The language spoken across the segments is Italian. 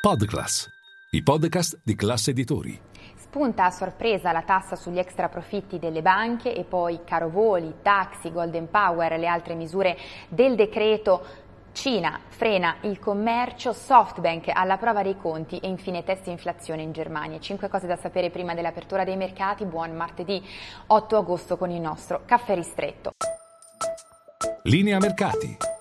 Podclass, i podcast di classe editori. Spunta a sorpresa la tassa sugli extra profitti delle banche e poi caro voli, taxi, golden power, le altre misure del decreto Cina frena il commercio, Softbank alla prova dei conti e infine test inflazione in Germania. Cinque cose da sapere prima dell'apertura dei mercati. Buon martedì 8 agosto con il nostro caffè ristretto. Linea mercati.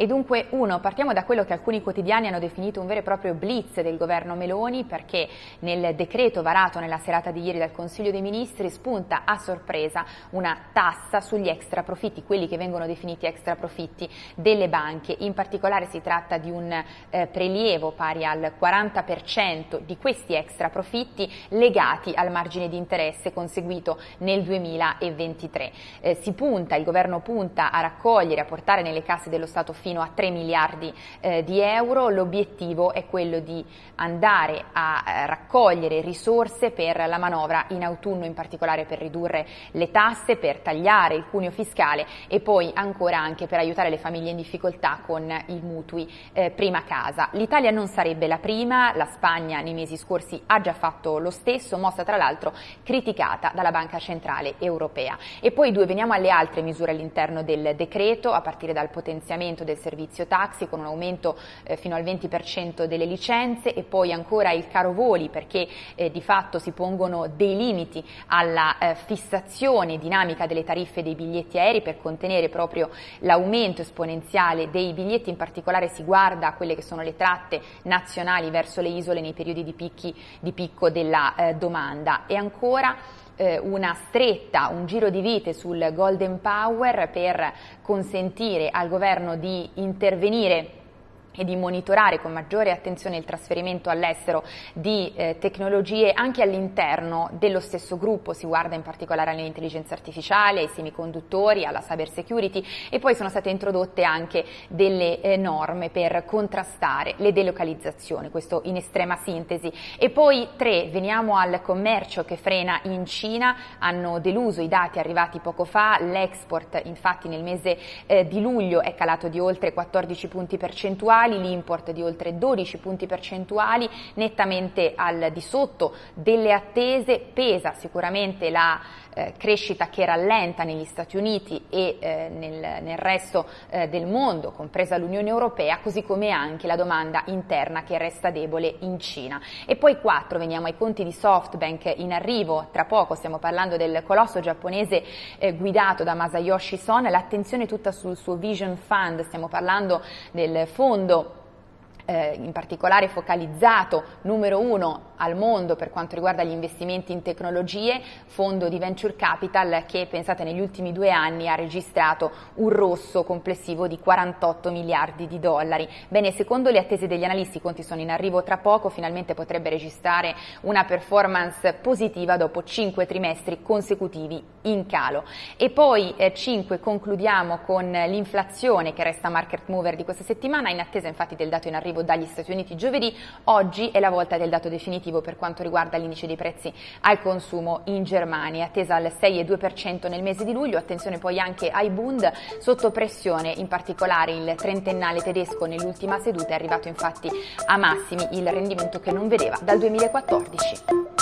E dunque, uno, partiamo da quello che alcuni quotidiani hanno definito un vero e proprio blitz del governo Meloni, perché nel decreto varato nella serata di ieri dal Consiglio dei Ministri spunta a sorpresa una tassa sugli extra profitti, quelli che vengono definiti extra profitti delle banche. In particolare si tratta di un eh, prelievo pari al 40% di questi extra profitti legati al margine di interesse conseguito nel 2023. Eh, si punta, il governo punta a raccogliere, a portare nelle casse dello Stato fino a 3 miliardi eh, di euro. L'obiettivo è quello di andare a eh, raccogliere risorse per la manovra in autunno, in particolare per ridurre le tasse, per tagliare il cuneo fiscale e poi ancora anche per aiutare le famiglie in difficoltà con i mutui eh, prima casa. L'Italia non sarebbe la prima, la Spagna nei mesi scorsi ha già fatto lo stesso, mossa tra l'altro criticata dalla Banca Centrale Europea. E poi due, veniamo alle altre misure all'interno del decreto, a partire dal potenziamento del servizio taxi con un aumento eh, fino al 20% delle licenze e poi ancora il caro voli perché eh, di fatto si pongono dei limiti alla eh, fissazione dinamica delle tariffe dei biglietti aerei per contenere proprio l'aumento esponenziale dei biglietti, in particolare si guarda a quelle che sono le tratte nazionali verso le isole nei periodi di, picchi, di picco della eh, domanda. E ancora eh, una stretta, un giro di vite sul Golden Power per consentire al governo di intervenire e di monitorare con maggiore attenzione il trasferimento all'estero di eh, tecnologie anche all'interno dello stesso gruppo, si guarda in particolare all'intelligenza artificiale, ai semiconduttori, alla cyber security e poi sono state introdotte anche delle eh, norme per contrastare le delocalizzazioni, questo in estrema sintesi. E poi tre, veniamo al commercio che frena in Cina, hanno deluso i dati arrivati poco fa, l'export infatti nel mese eh, di luglio è calato di oltre 14 punti percentuali, percentuali, l'import di oltre 12 punti percentuali, nettamente al di sotto delle attese, pesa sicuramente la eh, crescita che rallenta negli Stati Uniti e eh, nel, nel, resto eh, del mondo, compresa l'Unione Europea, così come anche la domanda interna che resta debole in Cina. E poi quattro, veniamo ai conti di SoftBank in arrivo, tra poco stiamo parlando del colosso giapponese guidato da Masayoshi Son, l'attenzione tutta sul suo Vision Fund, stiamo parlando del fondo eh, in particolare focalizzato numero uno al mondo per quanto riguarda gli investimenti in tecnologie, fondo di venture capital che pensate negli ultimi due anni ha registrato un rosso complessivo di 48 miliardi di dollari. Bene, secondo le attese degli analisti, i conti sono in arrivo tra poco, finalmente potrebbe registrare una performance positiva dopo cinque trimestri consecutivi in calo. E poi eh, 5 concludiamo con l'inflazione che resta market mover di questa settimana, in attesa infatti del dato in arrivo dagli Stati Uniti giovedì, oggi è la volta del dato definitivo per quanto riguarda l'indice dei prezzi al consumo in Germania, attesa al 6,2% nel mese di luglio, attenzione poi anche ai Bund, sotto pressione in particolare il trentennale tedesco nell'ultima seduta è arrivato infatti a massimi il rendimento che non vedeva dal 2014.